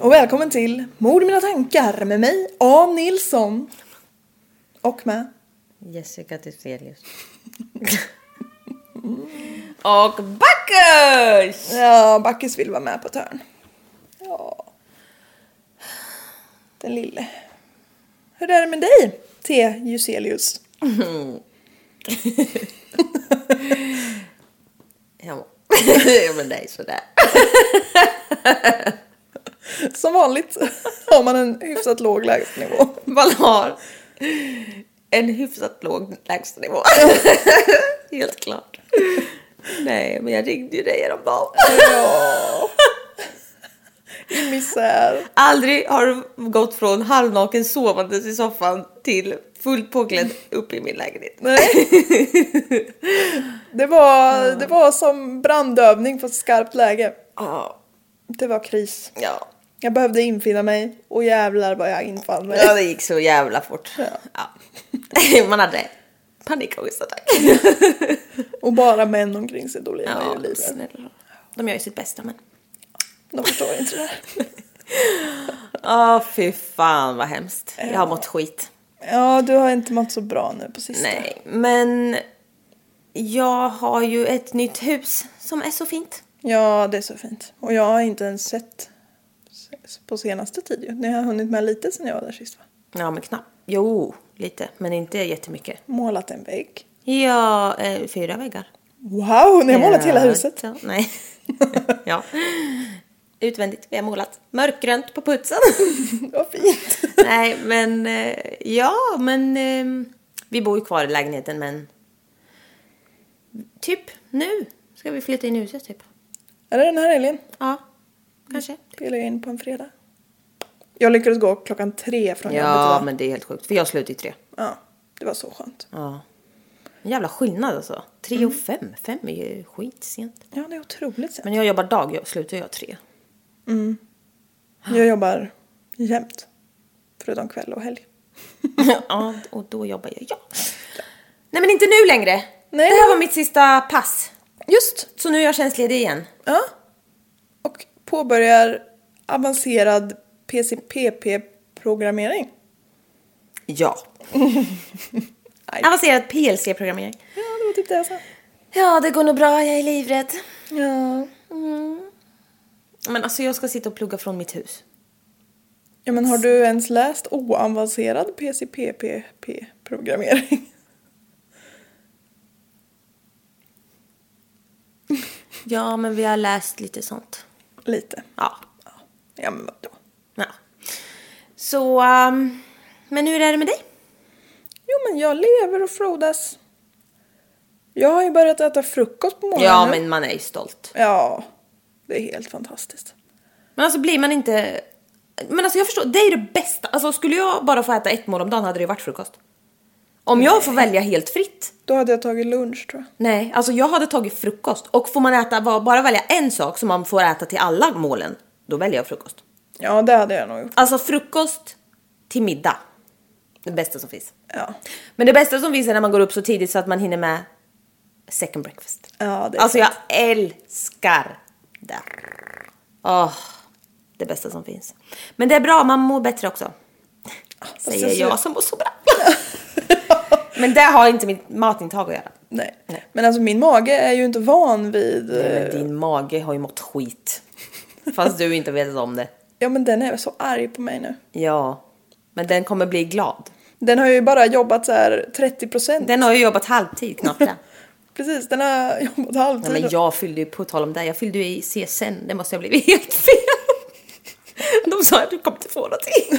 Och välkommen till Mord i mina tankar med mig, A. Nilsson. Och med... Jessica Thyselius. och Bacchus! Ja, Backes vill vara med på ett hörn. Ja. Den lille. Hur är det med dig, T. Juselius? Ja men det är sådär. Som vanligt har man en hyfsat låg lägstanivå. Man har en hyfsat låg lägstanivå. Helt klart. Nej, men jag ringde ju dig häromdagen. Ja. I misär. Aldrig har du gått från halvnaken sovandes i soffan till fullt påklädd upp i min lägenhet. Nej. Det var, det var som brandövning på ett skarpt läge. Ja, Det var kris. ja. Jag behövde infinna mig och jävlar vad jag infann mig. Ja, det gick så jävla fort. Ja. Ja. Man hade panikångestattack. Och bara män omkring sig, då man Ja, ju livrädd. snälla. De gör ju sitt bästa men. De förstår inte det där. Åh fy fan vad hemskt. Jag har mått skit. Ja, du har inte mått så bra nu på sistone. Nej, men jag har ju ett nytt hus som är så fint. Ja, det är så fint. Och jag har inte ens sett på senaste tid ju. Ni har hunnit med lite sen jag var där sist va? Ja, men knappt. Jo, lite, men inte jättemycket. Målat en vägg. Ja, eh, fyra väggar. Wow, ni har målat hela huset. Ja, nej. ja. Utvändigt, vi har målat mörkgrönt på putsen. Vad fint. nej, men eh, ja, men eh, vi bor ju kvar i lägenheten, men typ nu ska vi flytta in i huset typ. Är det den här helgen? Ja, kanske. Spelar jag in på en fredag. Jag lyckades gå klockan tre från jobbet Ja, idag. men det är helt sjukt. För jag slutar i tre. Ja, det var så skönt. Ja. En jävla skillnad alltså. Tre och fem. Fem är ju skitsent. Ja, det är otroligt sent. Men jag jobbar dag, jag slutar jag tre. Jag jobbar jämt. Förutom kväll och helg. ja, och då jobbar jag. Ja. Nej, men inte nu längre. Nej. Det här var mitt sista pass. Just. Så nu är jag tjänstledig igen. Ja. Och påbörjar avancerad PCPP-programmering. Ja. Avancerad PLC-programmering. Ja, det var typ det jag sa. Ja, det går nog bra. Jag är livrädd. Ja. Men alltså, jag ska sitta och plugga från mitt hus. ja, men har du ens läst oavancerad PCPP-programmering? Ja, men vi har läst lite sånt. Lite. Ja. Ja, men vadå? ja. Så, um, men hur är det med dig? Jo, men jag lever och frodas. Jag har ju börjat äta frukost på morgonen Ja, men man är ju stolt. Ja, det är helt fantastiskt. Men alltså blir man inte... Men alltså jag förstår, det är det bästa. Alltså skulle jag bara få äta ett mål om dagen hade det ju varit frukost. Om jag får välja helt fritt. Då hade jag tagit lunch tror jag. Nej, alltså jag hade tagit frukost. Och får man äta, bara- välja en sak som man får äta till alla målen, då väljer jag frukost. Ja, det hade jag nog gjort. Alltså frukost till middag. Det bästa som finns. Ja. Men det bästa som finns är när man går upp så tidigt så att man hinner med second breakfast. Ja, det är Alltså jag sant. älskar det. Åh, det bästa som finns. Men det är bra, man mår bättre också. Säger jag ser- jag som mår så bra. Men det har inte mitt matintag att göra. Nej. Men alltså min mage är ju inte van vid... Nej, eh, men din mage har ju mått skit. Fast du inte vet om det. Ja men den är så arg på mig nu. Ja, men den kommer bli glad. Den har ju bara jobbat så här 30 procent. Den har ju jobbat halvtid knappt. Precis, den har jobbat halvtid. Nej, men jag fyllde ju, på tal om det, jag fyllde ju i CSN. Det måste ha blivit helt fel. De sa att du kommer inte få någonting.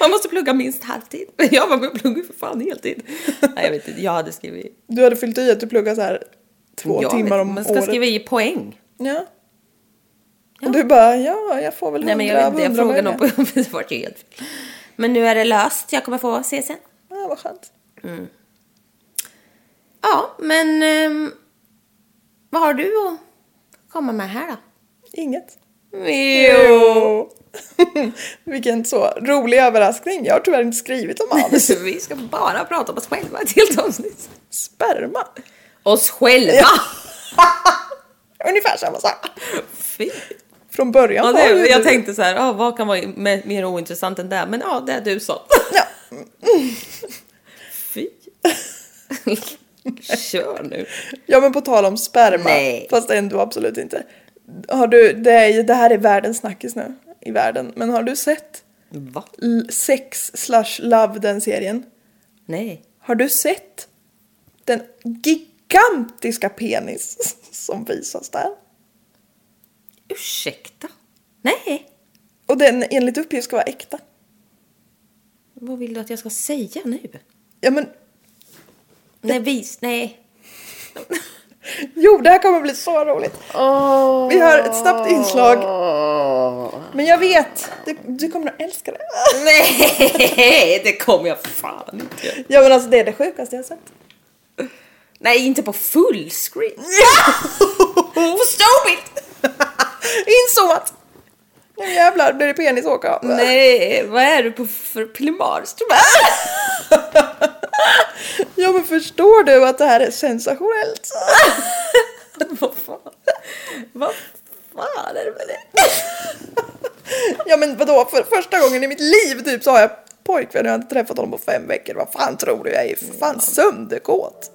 Man måste plugga minst halvtid. Men jag var jag pluggar för fan heltid. Nej, jag vet inte, jag hade skrivit... Du hade fyllt i att du pluggar så här två jag timmar vet, om Man ska året. skriva i poäng. Ja. Och du bara, ja jag får väl Nej, hundra men jag vet jag frågade någon på det var ju helt fel. Men nu är det löst, jag kommer få CSN. Ja, vad skönt. Ja, men... ehm, vad har du att komma med här då? Inget. Jo! Vilken så rolig överraskning. Jag har tyvärr inte skrivit om manus. Vi ska bara prata om oss själva ett helt avsnitt. Sperma. Oss själva! Ungefär samma sak. Fy. Från början Ja, det, jag du- tänkte så här, ah, vad kan vara me- mer ointressant än det? Men ja, det är du sa. Ja. Fy. Kör nu. ja men på tal om sperma. Nej. Fast ändå absolut inte. Har du, det, är, det här är världens snackis nu. I världen. Men har du sett Va? L- Sex slash Love den serien? Nej. Har du sett den gigantiska penis som visas där? Ursäkta? Nej. Och den enligt uppgift ska vara äkta. Vad vill du att jag ska säga nu? Ja men, Nej, vis. Nej. jo det här kommer bli så roligt. Vi har ett snabbt inslag. Men jag vet, du, du kommer att älska det. Nej, det kommer jag fan inte. Ja men alltså det är det sjukaste jag har sett. Nej, inte på full screen. Vad stupid! Inzoomat! Nu jävlar blir det penis åka av. Nej, vad är du på för primarstrumör? Ja men förstår du att det här är sensationellt? Vad fan? Vad fan är det med det? Ja men vadå, för första gången i mitt liv typ så har jag pojkvän och jag har inte träffat honom på fem veckor. Vad fan tror du? Jag är för fan sönderkåt.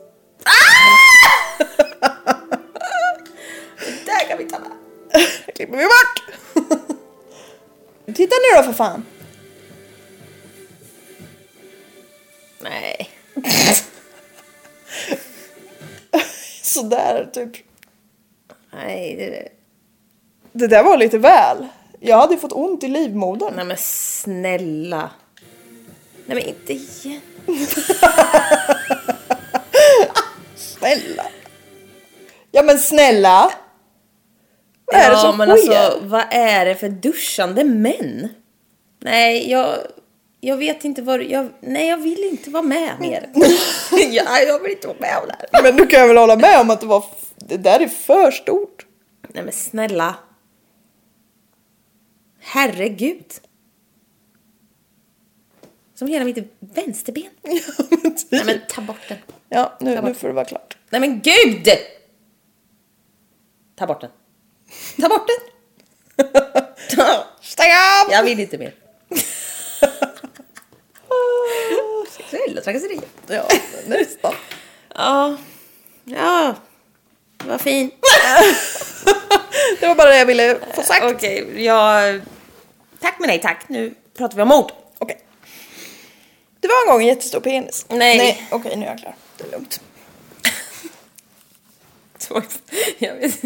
Där kan vi ta med. Det klipper vi bort! Titta nu då för fan. Nej. Sådär typ. Nej, det... Det där var lite väl. Jag hade fått ont i livmodern. Nej men snälla. Nej men inte igen. Snälla. Ja men snälla. Vad är det som men sker? alltså vad är det för duschande män? Nej, jag... Jag vet inte vad jag... Nej, jag vill inte vara med mer. ja, jag vill inte vara med om det här. Men du kan väl hålla med om att det var... Det där är för stort. Nej men snälla. Herregud. Som hela mitt vänsterben. Ja men, typ. Nej men ta bort den. ja nu, Ta nu bort. får det vara klart. Nej men gud! Ta bort den. Ta bort den. Stäng av! Jag vill inte mer. Trakasserier. Ja, nästan. Ja. Ja. Vad fin. Det var bara det jag ville få sagt. Okej, jag... Tack men nej tack. Nu pratar vi om ord. Okej. Det var en gång en jättestor penis. Nej. Nej. Okej, nu är jag klar. Det är lugnt. Jag vet.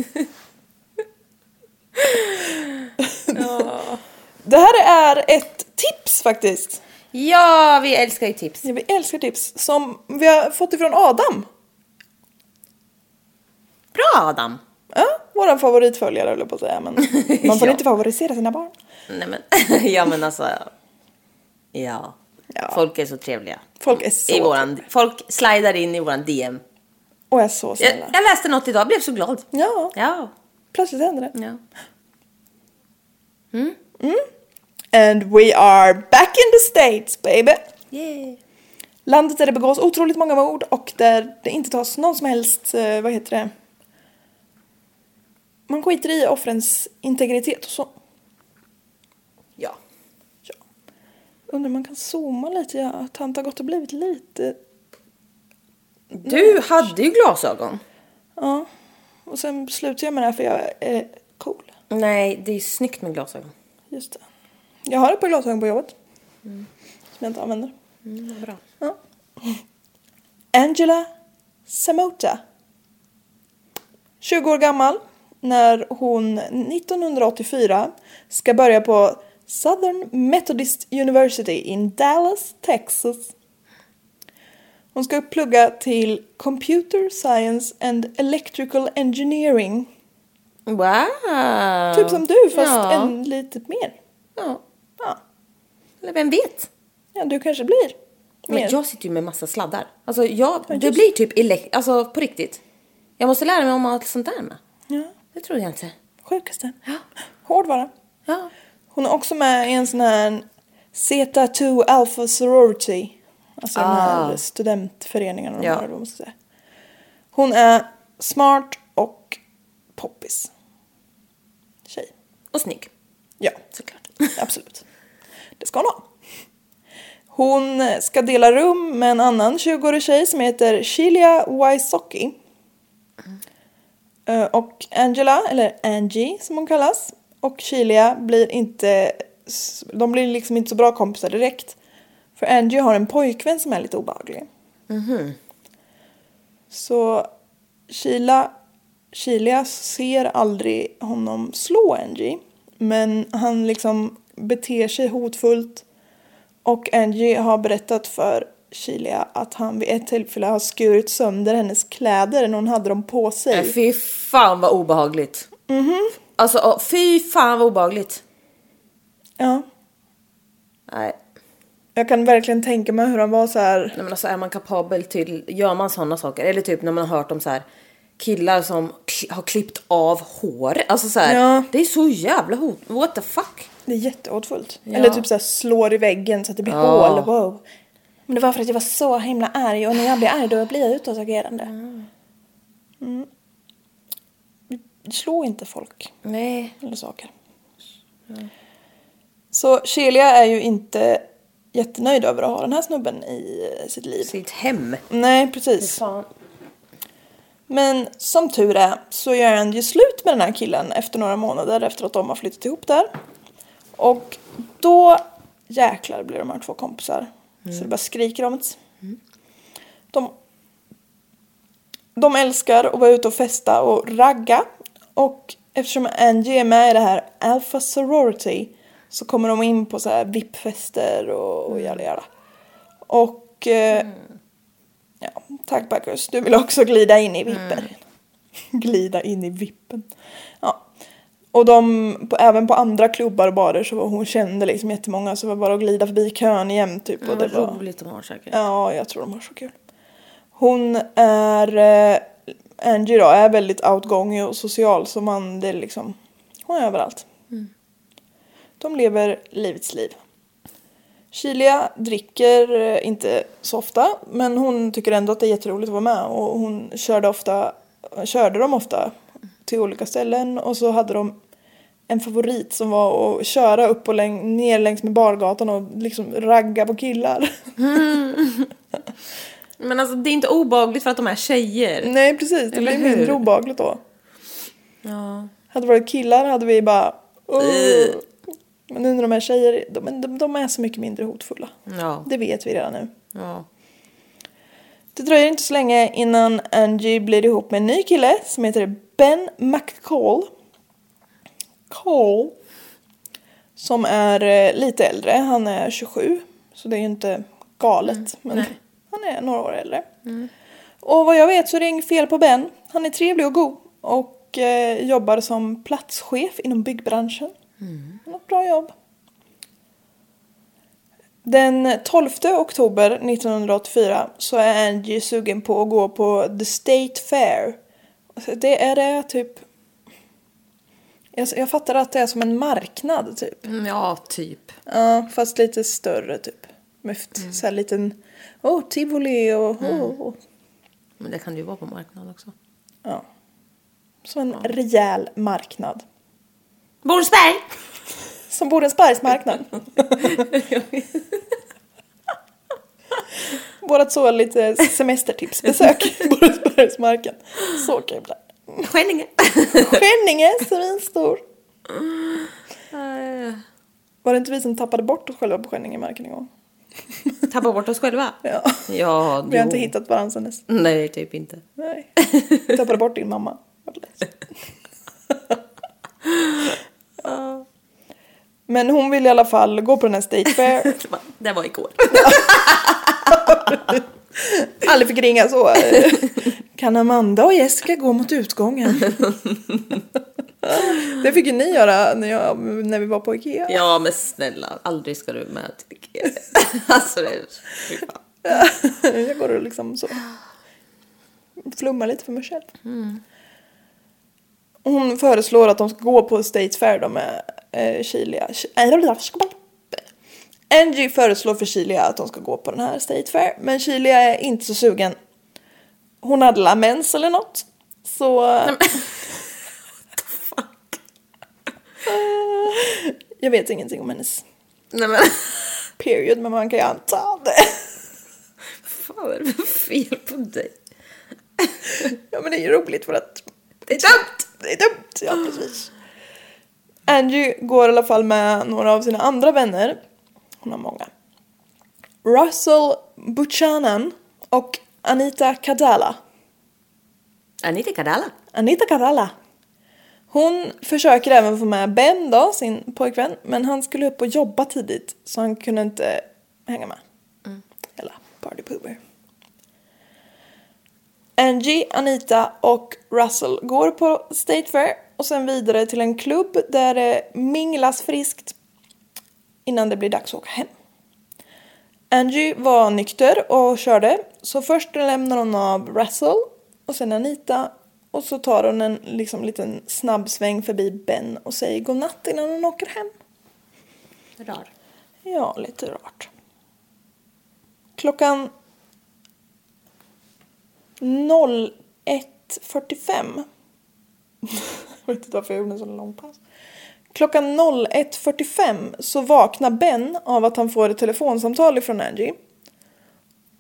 Det här är ett tips faktiskt. Ja, vi älskar ju tips. Ja, vi älskar tips som vi har fått ifrån Adam. Bra Adam. Ja, våran favoritföljare höll jag på att säga, men man får Ja. inte favorisera sina barn. Nej men, ja men alltså. Ja. Ja. Folk är så trevliga. Folk är så I våran, folk slidar in i våran DM. Och är så Jag, snälla. jag läste något idag, blev så glad. Ja, Ja. plötsligt händer det. ja. And we are back in the States baby. Yeah. Landet där det begås otroligt många mord och där det inte tas någon som helst, eh, vad heter det? Man skiter i offrens integritet och så. Ja. Ja. Undrar om man kan zooma lite, ja, att han har gått och blivit lite, Du hade ju glasögon. ja. Och sen slutar jag med det här för jag är cool. Nej, det är snyggt med glasögon. Just det. Jag har ett par glasögon på jobbet. Som jag inte använder. Mm, bra. Ja. Angela Samota. 20 år gammal när hon 1984 ska börja på Southern Methodist University in Dallas, Texas. Hon ska plugga till Computer Science and Electrical Engineering. Wow! Typ som du fast ja. en lite mer. Ja. Ja. Eller vem vet? ja, du kanske blir Men mer. jag sitter ju med massa sladdar. Alltså jag, det just- blir typ elek- alltså på riktigt. Jag måste lära mig om allt sånt där med. Ja, Det trodde jag inte. sjukaste. Hårdvara. Ja. Hon är också med i en sån här Zeta 2 Alpha Sorority. Alltså de här Ah. studentföreningarna de Ja. man ska säga. Hon är smart och poppis. Tjej. Och snygg. Ja, Såklart. Absolut. Det ska hon ha. Hon ska dela rum med en annan 20-årig tjej som heter Shilia Wysocki. Eh, Och Angela, eller Angie som hon kallas, och Shilia blir inte, de blir liksom inte så bra kompisar direkt. För Angie har en pojkvän som är lite obehaglig. Så Sheila, Shilia ser aldrig honom slå Angie. Men han liksom beter sig hotfullt. Och Angie har berättat för Shilia att han vid ett tillfälle har skurit sönder hennes kläder när hon hade dem på sig. Nej, Fy fan vad obehagligt. Alltså åh, fy fan vad obehagligt. Ja. Nej. Jag kan verkligen tänka mig hur han var så här. Nej men alltså är man kapabel till, gör man sådana saker? Eller typ när man har hört om så här killar som kli- har klippt av hår. Alltså så här, Ja. det är så jävla hot. What the fuck? Det är jättehotfullt. Ja. Eller typ så här slår i väggen så att det blir Ja. hål. Wow. Men det var för att jag var så himla arg och när jag blir arg då blir jag utåtagerande. Mm. Slå inte folk Nej. eller saker. Så Shelia är ju inte jättenöjd över att ha den här snubben i eh, sitt liv. Sitt hem. Nej, precis. Men som tur är så gör Angie slut med den här killen efter några månader efter att de har flyttat ihop där. Och då jäklar blir de här två kompisar. Så det bara skriker om det. De, de älskar att vara ute och festa och ragga. Och eftersom Angie är med i det här Alpha Sorority så kommer de in på så här VIP-fester och, och jävla jävla. Och eh, mm. Ja, tack Bacchus. Du vill också glida in i vippen. glida in i vippen. Ja. Och de, på, även på andra klubbar och barer så var hon kände liksom jättemånga så det var bara att glida förbi kön igen typ. och det var, roligt de har säkert. Ja, jag tror de har så kul. Hon är, eh, Angie då, är väldigt outgoing och social så man, det är liksom, hon är överallt. De lever livets liv. Chilia dricker eh, inte så ofta men hon tycker ändå att det är jätteroligt att vara med och hon körde ofta, körde dem ofta till olika ställen och så hade de en favorit som var att köra upp och läng- ner längs med bargatan och liksom ragga på killar. Men alltså det är inte obagligt för att de är tjejer. Nej precis, det blir mindre obehagligt då. Ja. Hade det varit killar hade vi bara "Åh." Men nu när de är tjejer, de, de, de är så mycket mindre hotfulla. Ja. Det vet vi redan nu. ja. Det dröjer inte så länge innan Angie blir ihop med en ny kille som heter Ben McCall. Call. Som är eh, lite äldre, han är 27. Så det är ju inte galet. men nej. han är några år äldre. Och vad jag vet så är det inget fel på Ben. Han är trevlig och god. Och eh, jobbar som platschef inom byggbranschen. Han har ett bra jobb. Den 12 oktober 1984 så är Angie sugen på att gå på The State Fair. Alltså, Det är det typ... Jag, jag fattar att det är som en marknad typ. Mm, Ja, typ. Ja, fast lite större typ. Med mm. så här liten... Åh, oh, tivoli och... Oh. Men det kan det ju vara på marknaden också. Ja. Så en rejäl marknad. Borensberg! Som Borensbergs marknad. Vårat så lite semestertipsbesök. Borensbergsmarken. Så kul där. Skänninge. Skänninge, svinstor. Var det inte vi som tappade bort oss själva på Skänningemarken en gång? Tappa bort oss själva? Ja. Ja, Vi har jo. inte hittat varandra sen dess. Nej, typ inte. Nej. Tappade bort din mamma. Men hon vill i alla fall gå på den här State Fair. Det var igår. Aldrig fick ringa så. Kan Amanda och Jessica gå mot utgången? Det fick ju ni göra när, jag, när vi var på Ikea. Ja, men snälla. Aldrig ska du med till Ikea. Alltså, det är... Jag går och liksom så flummar lite för mig själv. Hon föreslår att de ska gå på State Fair då med eh, Chilia. Angie föreslår för Chilia att de ska gå på den här State Fair. Men Chilia är inte så sugen. Hon hade la mens eller något. Så... Jag vet ingenting om hennes Nej, men... period men man kan ju anta det. Vad är det för fel på dig? Ja men det är ju roligt för att Det är dumt! Det är dumt. Ja precis. Angie går i alla fall med några av sina andra vänner. Hon har många. Russell Buchanan och Anita Kadala. Anita Kadala. Anita Kadala. Hon försöker även få med Ben då, sin pojkvän. Men han skulle upp och jobba tidigt så han kunde inte hänga med. Hela party pooper. Angie, Anita och Russell går på State Fair och sen vidare till en klubb där det minglas friskt innan det blir dags att åka hem. Angie var nykter och körde så först lämnar hon av Russell och sen Anita och så tar hon en liksom, liten snabb sväng förbi Ben och säger godnatt innan hon åker hem. Rar. Ja, lite rart. Klockan 01.45 Jag vet inte varför jag gjorde en sån lång paus. Klockan 01.45 så vaknar Ben av att han får ett telefonsamtal ifrån Angie.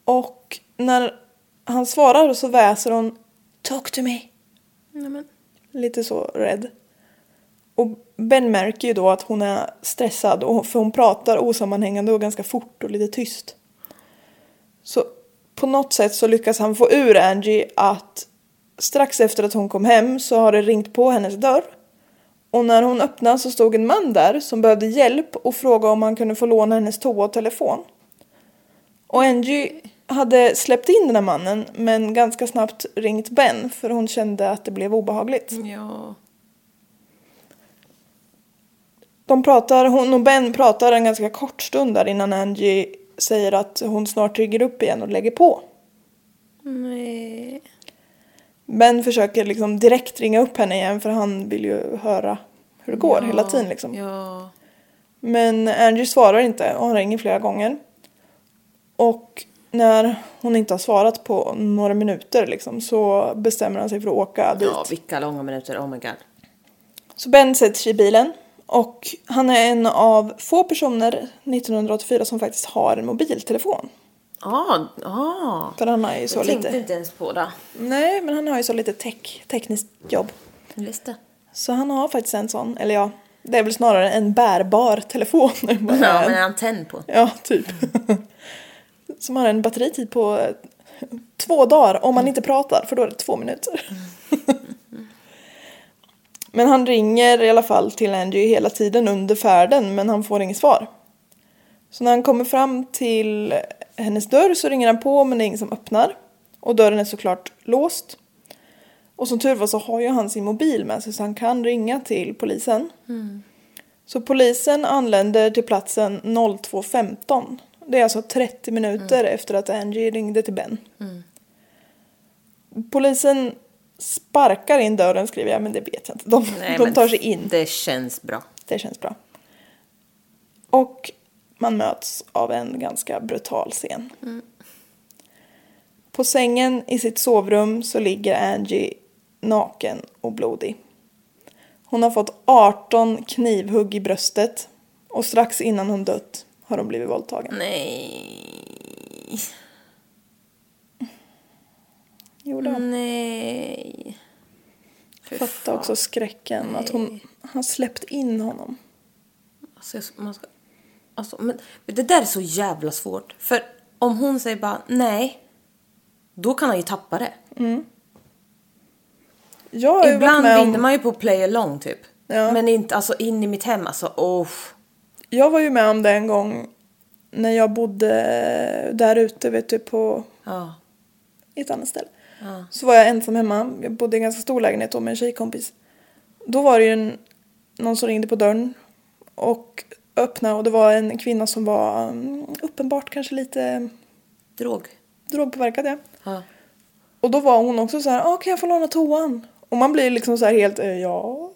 Och när han svarar så väser hon Talk to me. Nej, men. Lite så rädd. Och Ben märker ju då att hon är stressad och för hon pratar osammanhängande och ganska fort och lite tyst. Så på något sätt så lyckas han få ur Angie att strax efter att hon kom hem så har det ringt på hennes dörr. Och när hon öppnade så stod en man där som behövde hjälp och frågade om han kunde få låna hennes toatelefon. Och Angie hade släppt in den här mannen men ganska snabbt ringt Ben för hon kände att det blev obehagligt. Ja. De pratar, hon och Ben pratar en ganska kort stund där innan Angie säger att hon snart rygger upp igen och lägger på. Nej. Ben försöker liksom direkt ringa upp henne igen för han vill ju höra hur det går hela tiden liksom. Ja. Men Angie svarar inte och han ringer flera gånger. Och när hon inte har svarat på några minuter liksom så bestämmer han sig för att åka dit. Ja, vilka långa minuter. Oh my god. Så Ben sätter sig i bilen och han är en av få personer 1984 som faktiskt har en mobiltelefon. Ah, ah. För han har ju så Jag tänkte lite... inte ens på det. Nej, men han har ju så lite tech, tekniskt jobb. Just det. Så han har faktiskt en sån, eller ja, det är väl snarare en bärbar telefon. Ja, är en- med antenn på. Ja, typ. Som har en batteritid på två dagar om man inte pratar för då är det två minuter. men han ringer i alla fall till Angie hela tiden under färden men han får inget svar. Så när han kommer fram till hennes dörr så ringer han på men det är ingen som öppnar. Och dörren är såklart låst. Och som tur var så har ju han sin mobil med sig så han kan ringa till polisen. Så polisen anländer till platsen 02.15 Det är alltså 30 minuter efter att Angie ringde till Ben. Polisen sparkar in dörren skriver jag, men det vet jag inte. De, Nej, de tar sig in. Det känns bra. Det känns bra. Och man möts av en ganska brutal scen. På sängen i sitt sovrum så ligger Angie naken och blodig. Hon har fått 18 knivhugg i bröstet och strax innan hon dött har hon blivit våldtagen. Nej. Gjorde hon. Nej. Fy Fatta fan. också skräcken att hon har släppt in honom. Alltså, man ska, alltså, men, men det där är så jävla svårt. För om hon säger bara nej, då kan han ju tappa det. Varit Ibland vinner om, man ju på play along typ. Ja. Men inte alltså in i mitt hem alltså. Oh. jag var ju med om det en gång när jag bodde där ute vet du på Ja. ett annat ställe. Så var jag ensam hemma. Jag bodde i en ganska stor lägenhet då med en tjejkompis. Då var det ju en, någon som ringde på dörren och öppnade och det var en kvinna som var mm, uppenbart kanske lite Drog. drogpåverkad. Ja. Ja. Och då var hon också så här, ah, kan jag få låna toan? Och man blir liksom så här helt, eh, ja.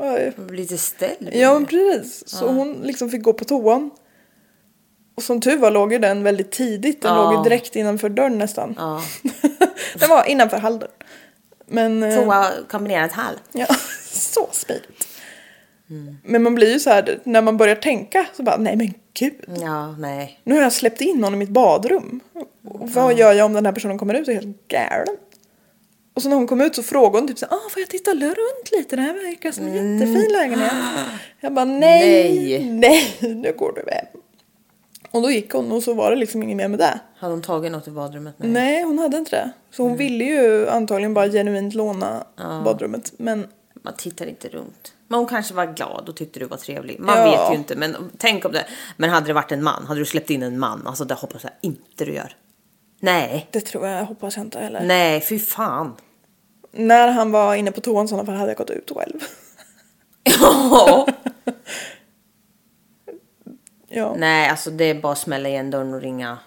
Eh, Man blir lite ställd. Ja men precis. Så hon liksom fick gå på toan. Och som tur var låg ju den väldigt tidigt. Den Ja. låg ju direkt innanför dörren nästan. Ja. den var innanför halldörren. Men... eh, Toa kombinerat hall. Ja, så smidigt. Men man blir ju så här, när man börjar tänka så bara, nej men gud. Ja, nej. Nu har jag släppt in honom i mitt badrum. Och vad gör jag om den här personen kommer ut och är helt galen? Och så när hon kom ut så frågade hon typ så här, ah, får jag titta runt lite? Det här verkar som en jättefin lägenhet. Jag bara, nej, Nej. nej, nu går du hem. Och då gick hon och så var det liksom inget mer med det. Hade hon tagit något i badrummet? Nej. Nej, hon hade inte det. Så hon ville ju antagligen bara genuint låna badrummet. Men Man tittar inte runt. Men hon kanske var glad och tyckte du var trevlig. Man Ja. vet ju inte. Men tänk om det. Men hade det varit en man. Hade du släppt in en man. Alltså det hoppas jag inte du gör. Nej. det tror jag, hoppas jag inte heller. Nej, fy fan. När han var inne på toan i sådana fall hade jag gått ut själv. Ja. Ja, Nej, alltså det är bara att smälla igen dörren och ringa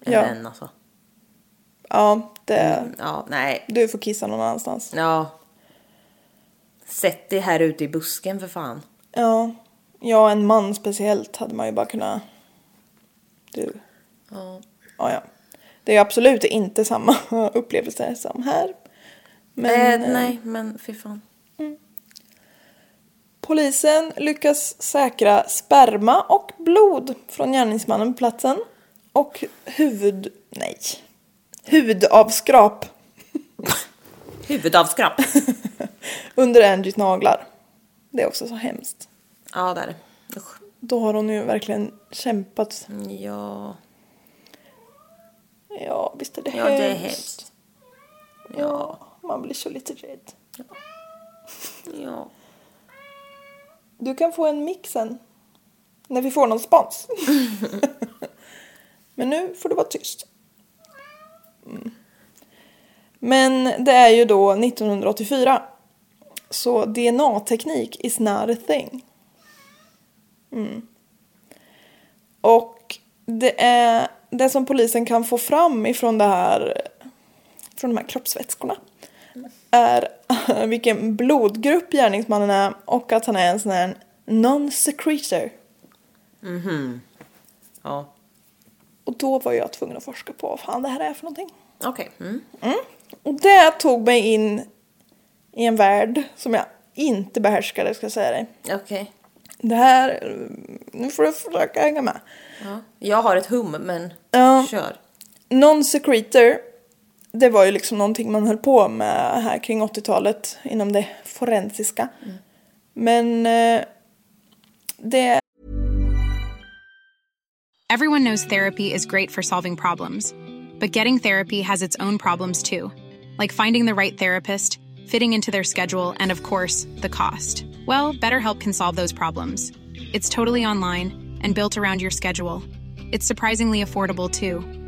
en Ja. vän alltså. ja det, Ja, nej. du får kissa någon annanstans. Ja. Sätt dig här ute i busken för fan. Ja, ja en man speciellt hade man ju bara kunnat... Du. Ja. Ja, ja. Det är absolut inte samma upplevelse som här. Men eh, nej, men fy fan. Polisen lyckas säkra sperma och blod från gärningsmannen på platsen. Och huvud... Nej. Hudavskrap Huvudavskrapp. under Angies naglar. Det är också så hemskt. ja, där. Usch. Då har hon ju verkligen kämpat. Ja. Ja, visst är det Ja, det är hemskt. hemskt. Ja, man blir så lite rädd. Ja. Du kan få en mix sen. När vi får någon spons. Men nu får du vara tyst. Mm. Men det är ju då 1984. Så DNA-teknik is not a thing. Mm. Och det är det som polisen kan få fram ifrån det här från de här kroppsvätskorna är vilken blodgrupp gärningsmannen är och att han är en sån här non-secretor. Ja. Och då var jag tvungen att forska på vad fan det här är för någonting. Okej. Mm. Och det tog mig in i en värld som jag inte behärskade ska jag säga dig. Okej. Det här, nu får du försöka hänga med. Ja. Jag har ett hum, men Ja. kör. Non-secretor, det var ju liksom någonting man höll på med här kring 80-talet inom det forensiska. Men eh, det Everyone knows therapy is great for solving problems, but getting therapy has its own problems too, like finding the right therapist, fitting into their schedule, and of course, the cost. Well, BetterHelp can solve those problems. It's totally online and built around your schedule. It's surprisingly affordable too.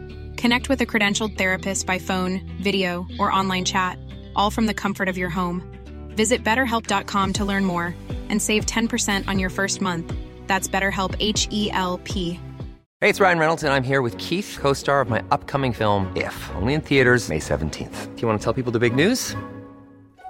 Connect with a credentialed therapist by phone, video, or online chat, all from the comfort of your home. Visit betterhelp.com to learn more and save 10% on your first month. That's BetterHelp H E L P. Hey, it's Ryan Reynolds, and I'm here with Keith, co star of my upcoming film, If, only in theaters, May 17th. Do you want to tell people the big news?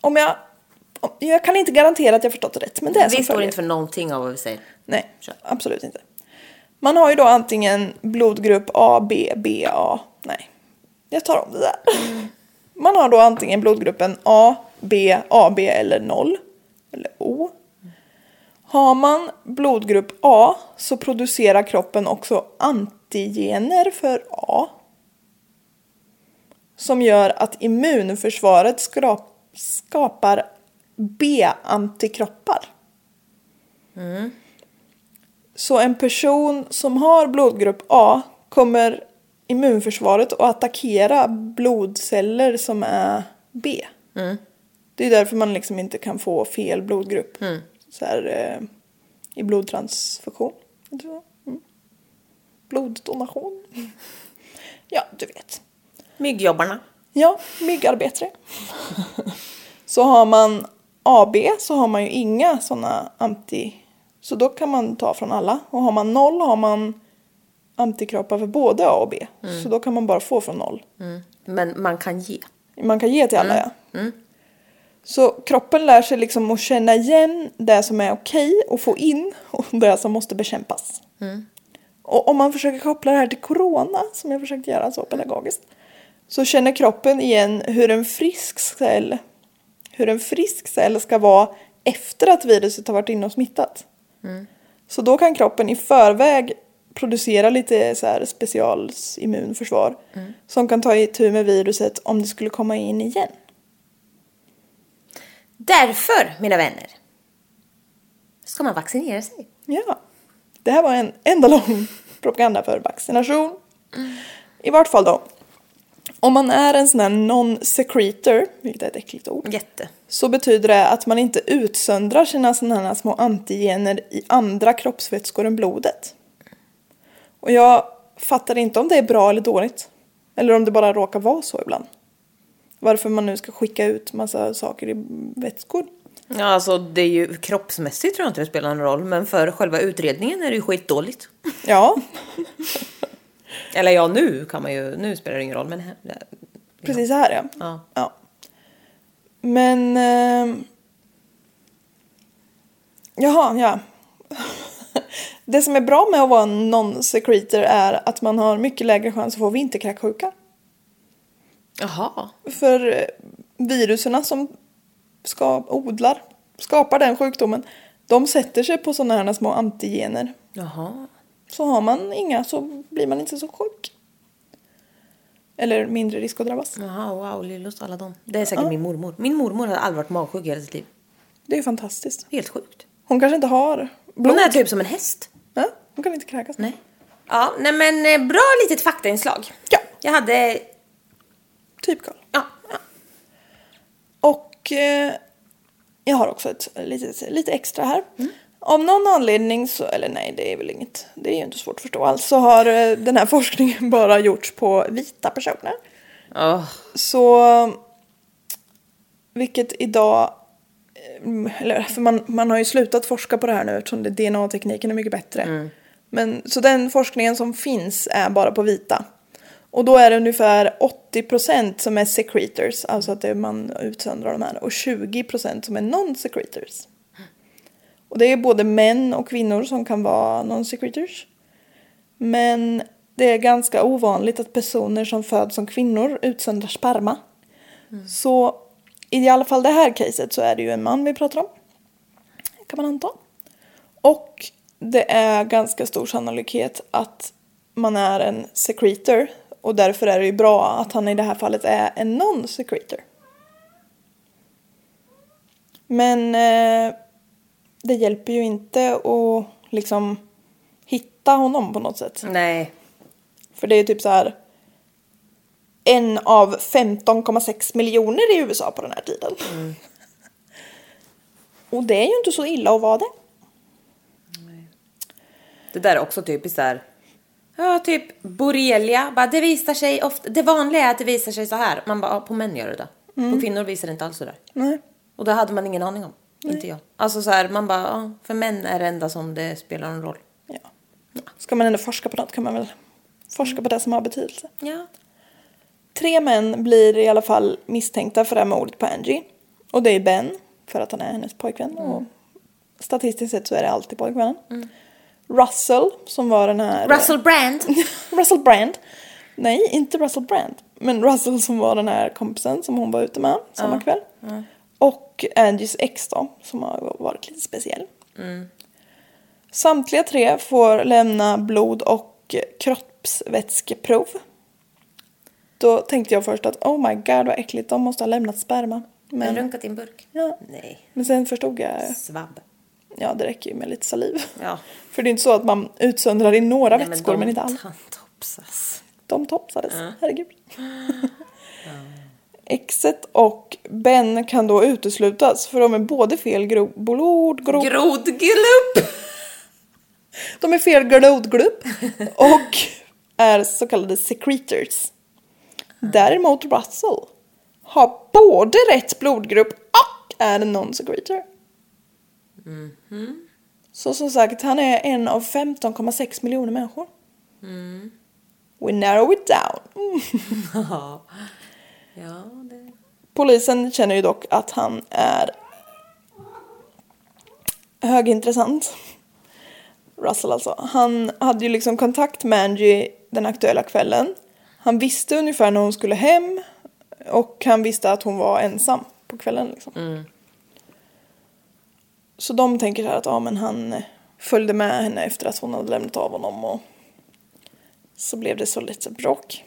om jag om, jag kan inte garantera att jag förstått det rätt men det är Vi står inte för någonting av vad vi säger. Nej, Kör. absolut inte. Man har ju då antingen blodgrupp A, B, BA. Nej, jag tar om det där. Man har då antingen blodgruppen A, B, AB eller 0. Eller O. Har man blodgrupp A så producerar kroppen också antigener för A. Som gör att immunförsvaret skapar B-antikroppar. Så en person som har blodgrupp A kommer immunförsvaret att attackera blodceller som är B. Det är därför man liksom inte kan få fel blodgrupp. Så här, eh, I blodtransfusion. Mm. Bloddonation. ja, du vet. Myggjobbarna. Ja, myggarbetare. så har man AB så har man ju inga sådana anti... Så då kan man ta från alla. Och har man noll har man antikroppar för både A och B. Så då kan man bara få från noll. Men man kan ge. Man kan ge till alla ja. Så kroppen lär sig liksom att känna igen det som är okej och få in och det som måste bekämpas. Och om man försöker koppla det här till corona, som jag försökt göra så pedagogiskt, så känner kroppen igen hur en frisk cell, hur en frisk cell ska vara efter att viruset har varit inne och smittat. Så då kan kroppen i förväg producera lite så här specialsimmunförsvar som kan ta itu med viruset om det skulle komma in igen. Därför, mina vänner, ska man vaccinera sig. Ja, det här var en enda lång propaganda för vaccination. I vart fall då. Om man är en sån här non-secretor, vilket är ett äckligt ord, Jätte. så betyder det att man inte utsöndrar sina såna här små antigener i andra kroppsvätskor än blodet. Och jag fattar inte om det är bra eller dåligt. Eller om det bara råkar vara så ibland. Varför man nu ska skicka ut massa saker i vätskor. Ja, alltså det är ju kroppsmässigt tror jag inte det spelar någon roll, men för själva utredningen är det ju skitdåligt. Ja, Eller ja, nu kan man ju, nu spelar det ingen roll, men här, precis här ja. ja. Ja. Men... Eh, jaha, ja. Det som är bra med att vara en non-secretor är att man har mycket lägre chans att få vinterkräksjuka. Jaha. För eh, viruserna som ska, odlar, skapar den sjukdomen, de sätter sig på sådana här små antigener. Jaha. Så har man inga så blir man inte så sjuk. Eller mindre risk att drabbas. Jaha, wow, Lillos alla dem. Det är säkert min mormor. Min mormor har aldrig varit magsjuk i hela sitt liv. Det är ju fantastiskt. Helt sjukt. Hon kanske inte har blod. Hon är typ som en häst. Ja, hon kan inte kräkas. Nej. Ja, nej men eh, bra litet faktainslag. Ja. Jag hade, Typ Karl. ja, ja. Och eh, jag har också ett litet, lite extra här. Av någon anledning så, eller nej det är väl inget, det är ju inte svårt att förstå alls, så har eh, den här forskningen bara gjorts på vita personer. Åh, Så, vilket idag, eh, eller för man, man har ju slutat forska på det här nu eftersom DNA-tekniken är mycket bättre. Men, så den forskningen som finns är bara på vita. Och då är det ungefär 80% som är secretors, alltså att det, man utsöndrar de här, och 20% som är non-secretors. Och det är både män och kvinnor som kan vara non-secretors. Men det är ganska ovanligt att personer som föds som kvinnor utsöndrar sperma. Så i alla fall det här caset så är det ju en man vi pratar om. Kan man anta. Och det är ganska stor sannolikhet att man är en secretor. Och därför är det ju bra att han i det här fallet är en non-secretor. Men eh, det hjälper ju inte att liksom hitta honom på något sätt. nej. För det är typ så här en av 15,6 miljoner i USA på den här tiden. Och det är ju inte så illa att vara det. Det där är också typiskt där. Ja, typ borrelia. Bara, det visar sig ofta. Det vanliga är att det visar sig så här. Man bara, ja, på män gör det det. På kvinnor visar det inte alls så där. Nej. Och det hade man ingen aning om. Inte jag. Alltså så här, man bara, ja, för män är det enda som det spelar någon roll. Ja. Ska man ändå forska på något kan man väl forska på det som har betydelse. Ja. Tre män blir i alla fall misstänkta för det här mordet på Angie. Och det är Ben, för att han är hennes pojkvän. Och statistiskt sett så är det alltid pojkvännen. Russell, som var den här... Russell Brand. Russell Brand. Nej, inte Russell Brand. Men Russell som var den här kompisen som hon var ute med samma kväll. Och Angies ex då, som har varit lite speciell. Samtliga tre får lämna blod och kroppsvätskeprov. Då tänkte jag först att oh my god vad äckligt, de måste ha lämnat sperma. Men... Men, Runkat i en burk. ja. Nej. Men sen förstod jag, Svabb. ja det räcker ju med lite saliv. Ja. För det är inte så att man utsöndrar i några Nej, vätskor men, de inte alla. tantopsas. De topsades, herregud. Exet och Ben kan då uteslutas för de är både fel gro- blodgrupp, Grodglupp! de är fel blodgrupp och är så kallade secretors. Däremot Russell har både rätt blodgrupp och är en non-secretor. Så som sagt, han är en av 15,6 miljoner människor. We narrow it down. Ja, det... Polisen känner ju dock att han är högintressant. Russell alltså. Han hade ju liksom kontakt med Angie den aktuella kvällen. Han visste ungefär när hon skulle hem och han visste att hon var ensam på kvällen liksom. Så de tänker så här att ja, men han följde med henne efter att hon hade lämnat av honom och så blev det så lite bråk.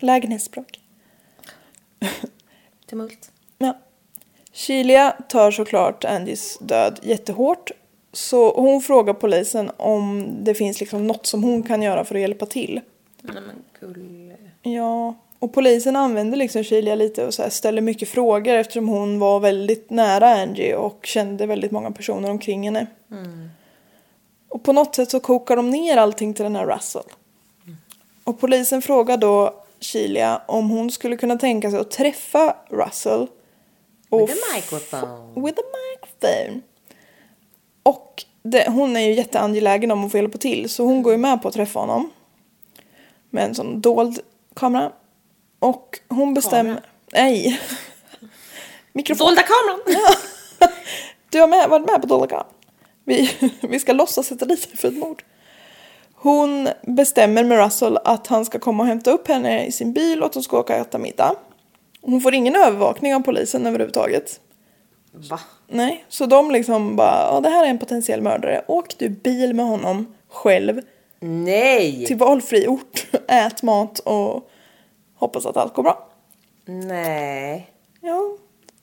Lägenhetsbråk. Tumult. Ja. Sheila tar såklart Andys död jättehårt. Så hon frågar polisen om det finns liksom något som hon kan göra för att hjälpa till. Nej men gulle. Ja, och polisen använder liksom Sheila lite och så här ställer mycket frågor eftersom hon var väldigt nära Angie och kände väldigt många personer omkring henne. Och på något sätt så kokar de ner allting till den här Russell. Och polisen frågar då Sheila om hon skulle kunna tänka sig att träffa Russell. Och With a microphone. with a microphone. Och det, hon är ju jätteangelägen om att få hjälpa till så hon går ju med på att träffa honom. Med en sån dold kamera. Och hon bestämmer... Nej. Mikrofon. Dolda kameran! Du har med, varit med på dolda kameran. Vi, vi ska låtsas sätta dit dig för ett mord. Hon bestämmer med Russell att han ska komma och hämta upp henne i sin bil och att de ska åka och äta middag. Hon får ingen övervakning av polisen överhuvudtaget. Va? Nej, så de liksom bara, ja det här är en potentiell mördare. Åk du bil med honom själv Nej! till valfri ort, ät mat och hoppas att allt går bra. Nej. Ja,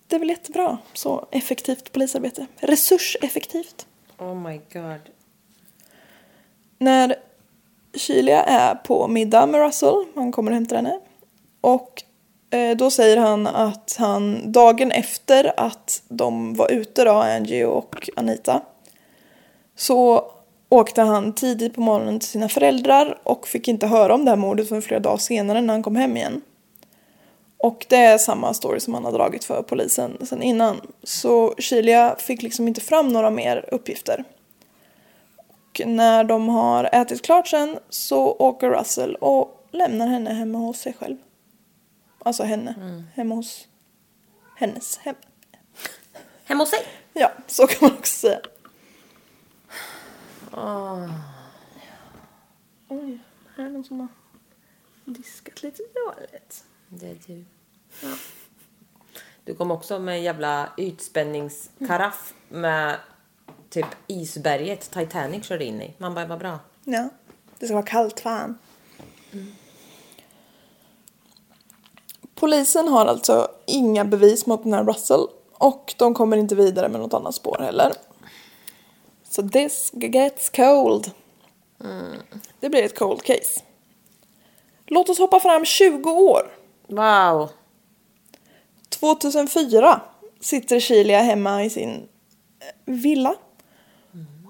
det är väl jättebra. Så effektivt polisarbete. Resurseffektivt. Oh my god. När Kilia är på middag med Russell, han kommer och hämtar henne. Och eh, då säger han att han dagen efter att de var ute då, Angie och Anita. Så åkte han tidigt på morgonen till sina föräldrar och fick inte höra om det här mordet förrän flera dagar senare när han kom hem igen. Och det är samma story som han har dragit för polisen sen innan. Så Kilia fick liksom inte fram några mer uppgifter. Och när de har ätit klart sen så åker Russell och lämnar henne hemma hos sig själv. Alltså henne. Hemma hos hennes hem. Hemma hos sig? Ja, så kan man också säga. Oj, här är någon som har diskat lite dåligt. Det är du. Ja. Du kom också med en jävla ytspänningskaraff med typ isberget Titanic körde in i. Man bara, vad bra. Ja, det ska vara kallt fan. Polisen har alltså inga bevis mot den här Russell och de kommer inte vidare med något annat spår heller. Så this gets cold. Det blir ett cold case. Låt oss hoppa fram 20 år. Wow. 2004 sitter Shilia hemma i sin eh, villa.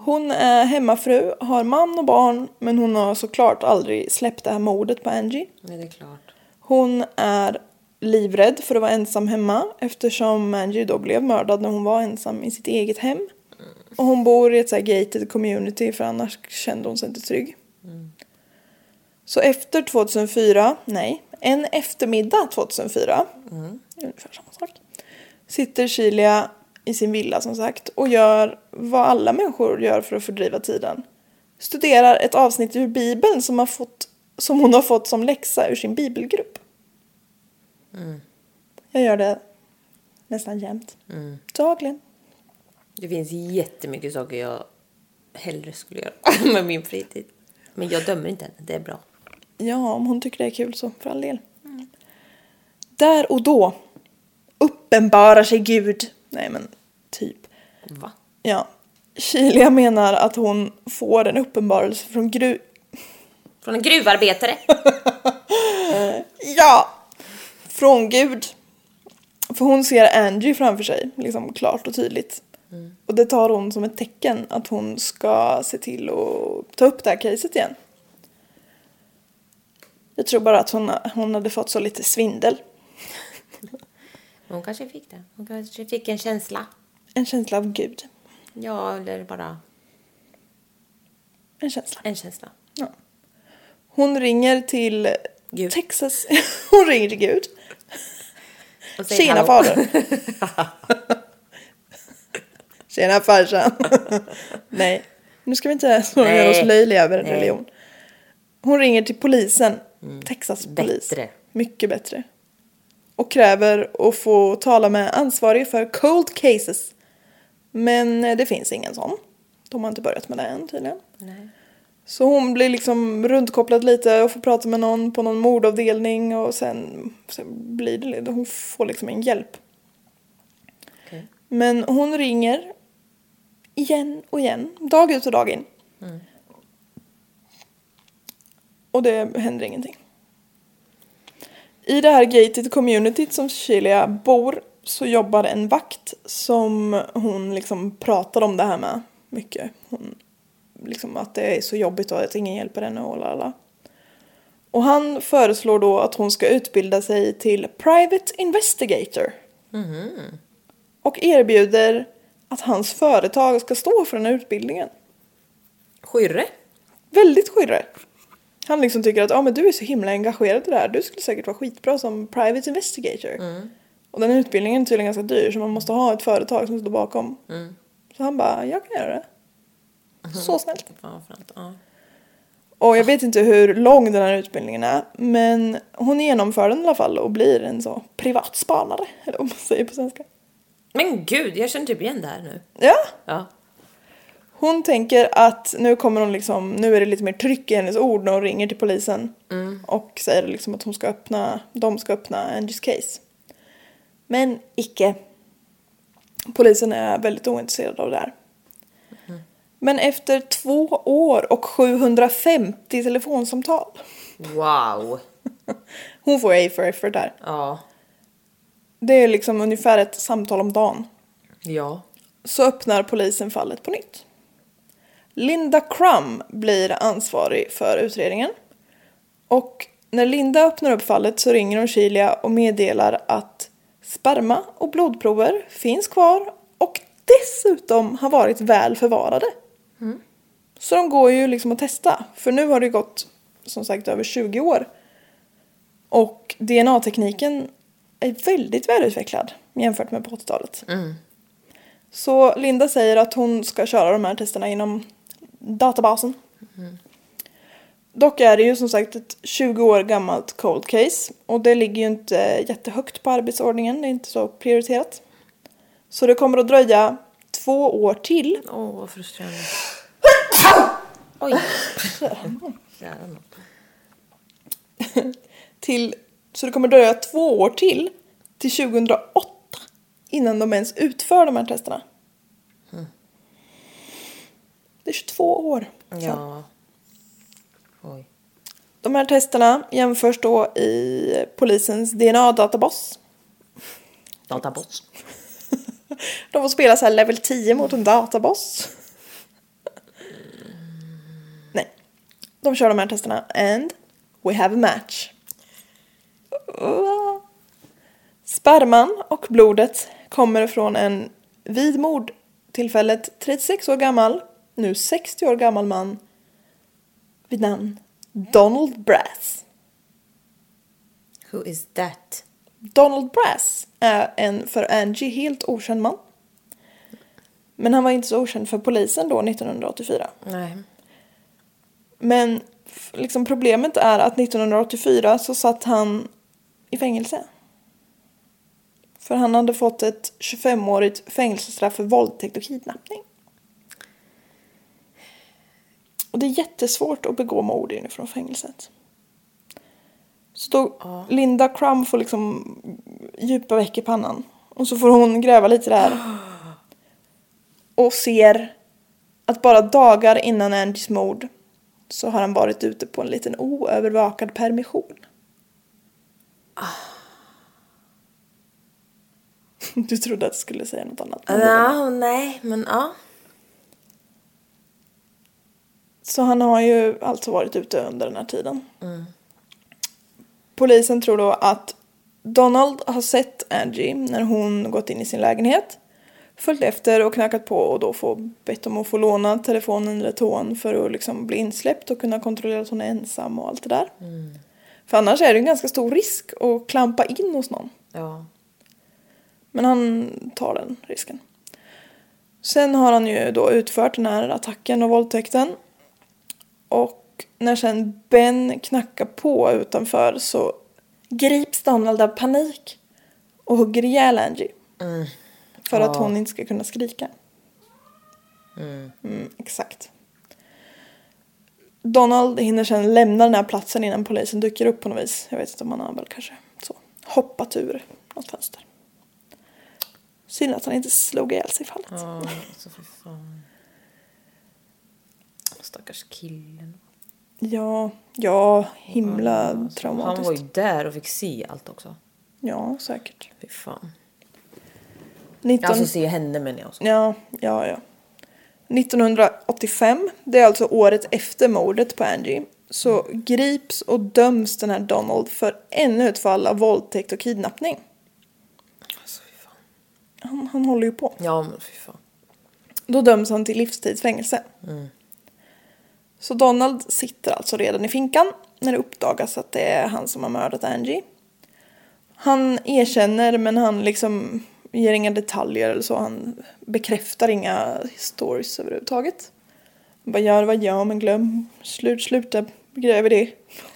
Hon är hemmafru, har man och barn men hon har såklart aldrig släppt det här mordet på Angie. Nej, det är klart. Hon är livrädd för att vara ensam hemma eftersom Angie då blev mördad när hon var ensam i sitt eget hem. Och hon bor i ett så här gated community för annars kände hon sig inte trygg. Så efter 2004, nej, en eftermiddag 2004, ungefär samma sak, sitter Shilia i sin villa som sagt och gör vad alla människor gör för att fördriva tiden. Studerar ett avsnitt ur Bibeln som, har fått, som hon har fått som läxa ur sin bibelgrupp. Jag gör det nästan jämt. Dagligen. Det finns jättemycket saker jag hellre skulle göra med min fritid. Men jag dömer inte henne, det är bra. Ja, om hon tycker det är kul så för all del. Där och då uppenbarar sig Gud. Nej men, typ. Va? Ja. Shilia menar att hon får en uppenbarelse från Gud. Från en gruvarbetare? Ja! Från Gud. För hon ser Angie framför sig, liksom klart och tydligt. Och det tar hon som ett tecken att hon ska se till att ta upp det här caset igen. Jag tror bara att hon, hon hade fått så lite svindel. Hon kanske fick det. Hon kanske fick en känsla. En känsla av Gud. Ja, eller bara En känsla. en känsla. Ja. Hon ringer till Gud. Texas. Hon ringer till Gud. Och säger Tjena hallå. fader. Tjena farsan. Nej, nu ska vi inte göra oss löjliga över en Nej. religion. Hon ringer till polisen. Texas polis. Bättre. Mycket bättre. Och kräver att få tala med ansvarig för cold cases. Men eh, det finns ingen sån. De har inte börjat med det än tydligen. Nej. Så hon blir liksom runtkopplad lite och får prata med någon på någon mordavdelning och sen, sen blir det hon får liksom en hjälp. Okej. Men hon ringer igen och igen, dag ut och dag in. Och det händer ingenting. I det här gated communityt som Cecilia bor så jobbar en vakt som hon liksom pratar om det här med mycket. Hon, liksom att det är så jobbigt och att ingen hjälper henne och lalala. Och han föreslår då att hon ska utbilda sig till Private Investigator. Och erbjuder att hans företag ska stå för den här utbildningen. Skyrre? Väldigt skyrre. Han liksom tycker att ah, men du är så himla engagerad i det här. Du skulle säkert vara skitbra som private investigator. Och den utbildningen är tydligen ganska dyr så man måste ha ett företag som står bakom. Så han bara, jag kan göra det. Så snällt. Ja. Och jag vet inte hur lång den här utbildningen är. Men hon genomför den i alla fall och blir en så privatspanare. Eller vad man säger på svenska. Men gud, jag känner typ igen det här nu. Ja, Ja. Hon tänker att nu kommer hon liksom, nu är det lite mer tryck i hennes ord när hon ringer till polisen. Och säger liksom att hon ska öppna, de ska öppna Angies case. Men icke. Polisen är väldigt ointresserad av det här. Men efter två år och 750 telefonsamtal. Wow. Hon får A for effort där. Ja. Det är liksom ungefär ett samtal om dagen. Ja. så öppnar polisen fallet på nytt. Linda Crum blir ansvarig för utredningen. Och när Linda öppnar upp fallet så ringer hon Shilia och meddelar att sperma och blodprover finns kvar och dessutom har varit väl förvarade. Så de går ju liksom att testa. För nu har det gått som sagt över 20 år. Och DNA-tekniken är väldigt välutvecklad jämfört med på 80-talet. Så Linda säger att hon ska köra de här testerna inom databasen. Dock är det ju som sagt ett 20 år gammalt cold case och det ligger ju inte jättehögt på arbetsordningen, det är inte så prioriterat. Så det kommer att dröja två år till Åh, vad frustrerande. Oj. Till, så det kommer dröja två år till, till 2008, innan de ens utför de här testerna. Det är 22 år. Ja. Oj. De här testerna jämförs då i polisens DNA-databas. Databots. De får spela så här level 10 mot en databoss. Nej. De kör de här testerna and we have a match. Sperman och blodet kommer från en vid mordtillfället 36 år gammal, nu 60 år gammal man vid namn Donald Brass. Who is that? Donald Brass är en för Angie helt okänd man. Men han var inte så okänd för polisen då 1984. Nej. Men liksom problemet är att 1984 så satt han i fängelse. För han hade fått ett 25-årigt fängelsestraff för våldtäkt och kidnappning. Och det är jättesvårt att begå mord inifrån fängelset. Så då, Linda Crumb får liksom djupa veck i pannan. Och så får hon gräva lite där. Och ser att bara dagar innan Angies mord så har han varit ute på en liten oövervakad permission. Du trodde att jag skulle säga något annat. men Ja, nej, men ja. Så han har ju alltså varit ute under den här tiden. Polisen tror då att Donald har sett Angie när hon gått in i sin lägenhet. Följt efter och knackat på och då får bett om att få låna telefonen eller tån för att liksom bli insläppt och kunna kontrollera att hon är ensam och allt det där. För annars är det en ganska stor risk att klampa in hos någon. Ja. Men han tar den risken. Sen har han ju då utfört den här attacken och våldtäkten. Och när sen Ben knackar på utanför så grips Donald av panik och hugger ihjäl Angie. För att hon inte ska kunna skrika. Mm, exakt. Donald hinner sen lämna den här platsen innan polisen dyker upp på något vis. Jag vet inte om han har väl kanske så hoppat ur något fönster. Synd att han inte slog ihjäl sig i fallet. Ja, för fan. Stackars killen. Ja, ja, himla traumatiskt. Han var ju där och fick se allt också. Ja, säkert. Fy fan. 19... Alltså se henne menar jag också. Ja, ja, ja. 1985, det är alltså året efter mordet på Angie, så grips och döms den här Donald för ännu ett fall av våldtäkt och kidnappning. Alltså fy fan. Han, han håller ju på. Ja men fy fan. Då döms han till livstidsfängelse. Så Donald sitter alltså redan i finkan när det uppdagas att det är han som har mördat Angie. Han erkänner men han liksom ger inga detaljer eller så. Han bekräftar inga stories överhuvudtaget. Han bara ja det var jag men glöm, slut, sluta gräva det.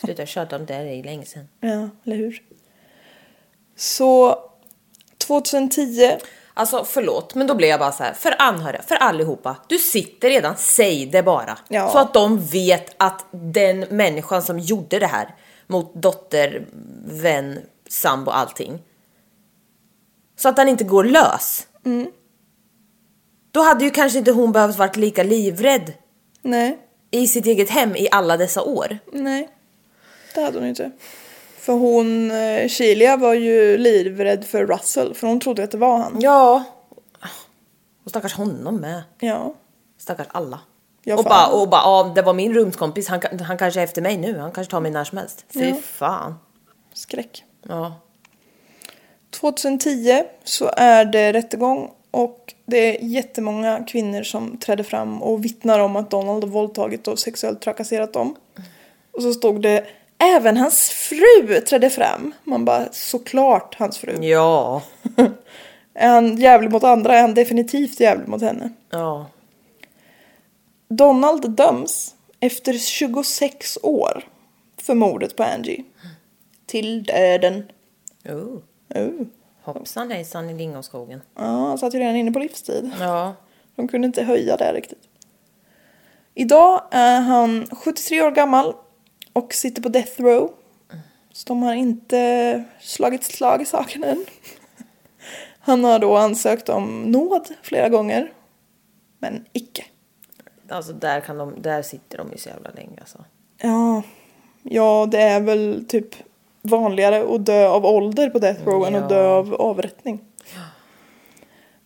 Sluta tjata om det här är länge sedan. Ja, eller hur? Så 2010 Alltså förlåt, men då blir jag bara så här. För anhöriga, för allihopa. Du sitter redan, säg det bara. Ja. Så att de vet att den människan som gjorde det här mot dotter, vän, sambo, allting. Så att han inte går lös. Då hade ju kanske inte hon behövt varit lika livrädd Nej, i sitt eget hem i alla dessa år. nej. Det hade hon inte. För hon, eh, Chilia var ju livrädd för Russell för hon trodde att det var han. Ja. Och stackars honom med. Ja. Stackars alla. Ja, och, bara, och bara, ja det var min rumskompis, han, han kanske är efter mig nu, han kanske tar mig när som helst. Fy Ja. fan. Skräck. Ja. 2010 så är det rättegång och det är jättemånga kvinnor som trädde fram och vittnar om att Donald har våldtagit och sexuellt trakasserat dem. Och så stod det även hans fru trädde fram. Man bara såklart hans fru. Ja. Är han jävlig mot andra är han definitivt jävlig mot henne. Ja. Donald döms efter 26 år för mordet på Angie. Till döden. Oh. Oh. Hoppsan hejsan i lingonskogen. Ja, han satt ju redan inne på livstid. Ja. De kunde inte höja det riktigt. Idag är han 73 år gammal och sitter på death row. Så de har inte slagit slag i saken än. Han har då ansökt om nåd flera gånger. Men icke. Alltså där, kan de, där sitter de ju så jävla länge alltså. Ja, Ja, det är väl typ vanligare att dö av ålder på death row än att dö av avrättning.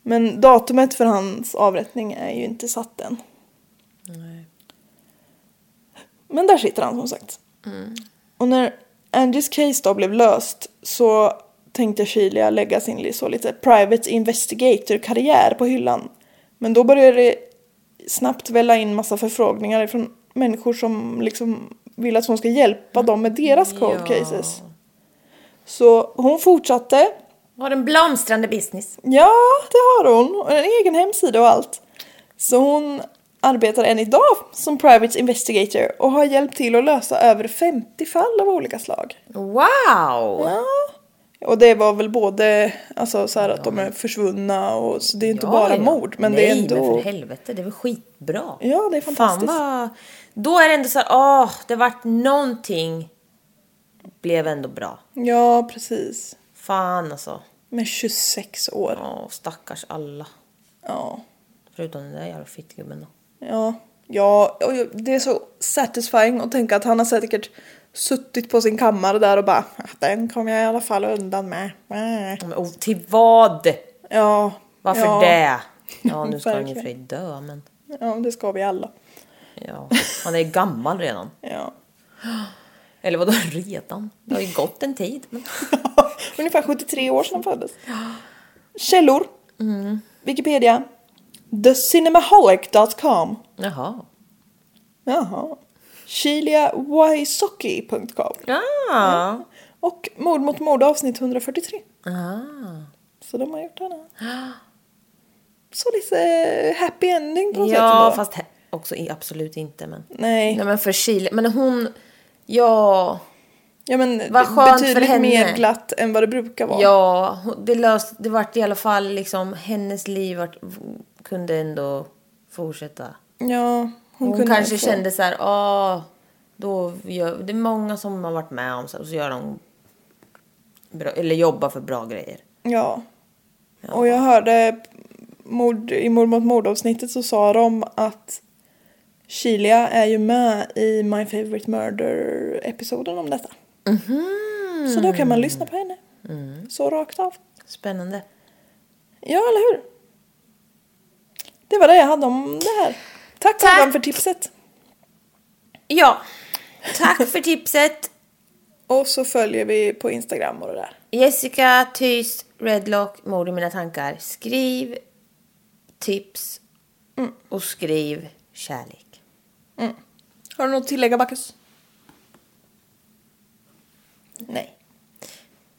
Men datumet för hans avrättning är ju inte satt än. Men där sitter han som sagt. Och när Angies case då blev löst så tänkte Shilia lägga sin så lite private investigator-karriär på hyllan. Men då började det snabbt välla in massa förfrågningar från människor som liksom vill att hon ska hjälpa dem med deras cold Ja. cases. Så hon fortsatte. Har en blomstrande business. Ja, det har hon. Och en egen hemsida och allt. Så hon arbetar än idag som private investigator och har hjälpt till att lösa över 50 fall av olika slag. Wow! Ja. Och det var väl både alltså, så här att de är försvunna och så det är inte Ja, bara ja. mord men Nej, det är ändå... men för helvete, det är väl skitbra. Ja, det är fantastiskt. Fan vad... Då är det ändå så här, åh, det vart någonting. Blev ändå bra. Ja, precis. Fan alltså. Med 26 år. Åh, stackars alla. Ja. Förutom den där jävla fittgubben då. Ja. Ja, det är så satisfying att tänka att han har säkert suttit på sin kammare där och bara "Ah, den kommer jag i alla fall undan med. Och till vad? Ja. Varför ja. det? Ja, nu ska han ju för dö, men Ja, det ska vi alla. ja. Han är gammal redan. Ja. Eller vadå redan? Det har ju gått en tid. Men... Ungefär 73 år sedan han föddes. Källor. Wikipedia. TheCinemaholic.com. Jaha. Jaha. ChiliaWaisoki.com. Ja. Och Mord mot mord avsnitt 143. Ah. Så de har gjort den här. Så lite happy ending på något sätt Ja, ändå. fast också absolut inte. Men... Nej. Nej, men för Chile. Men hon... Ja. Ja men Vad skönt för betydligt henne. mer glatt än vad det brukar vara. Ja, det löst, det vart i alla fall liksom, hennes liv vart, kunde ändå fortsätta. Ja, hon, Hon, kunde kanske få- kände så här, ah, då gör, det är många som har varit med om så, och så gör de bra, eller jobbar för bra grejer. Ja. Och jag hörde mord, i Mord mot mord-avsnittet så sa de att Chilia är ju med i My Favorite Murder-episoden om detta. Mhm. Så då kan man lyssna på henne. Mm. Så rakt av. Spännande. Ja, eller hur? Det var det jag hade om det här. Tack, Tack. Adam för tipset. Ja, tack för tipset. Och så följer vi på Instagram och det där. Jessica Tys Redlock, mord i mina tankar. Skriv tips och skriv kärlek. Har du något att tillägga, Bacchus? Nej.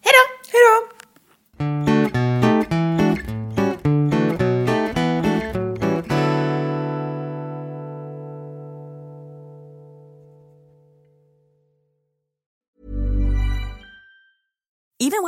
Hej då! Hej då!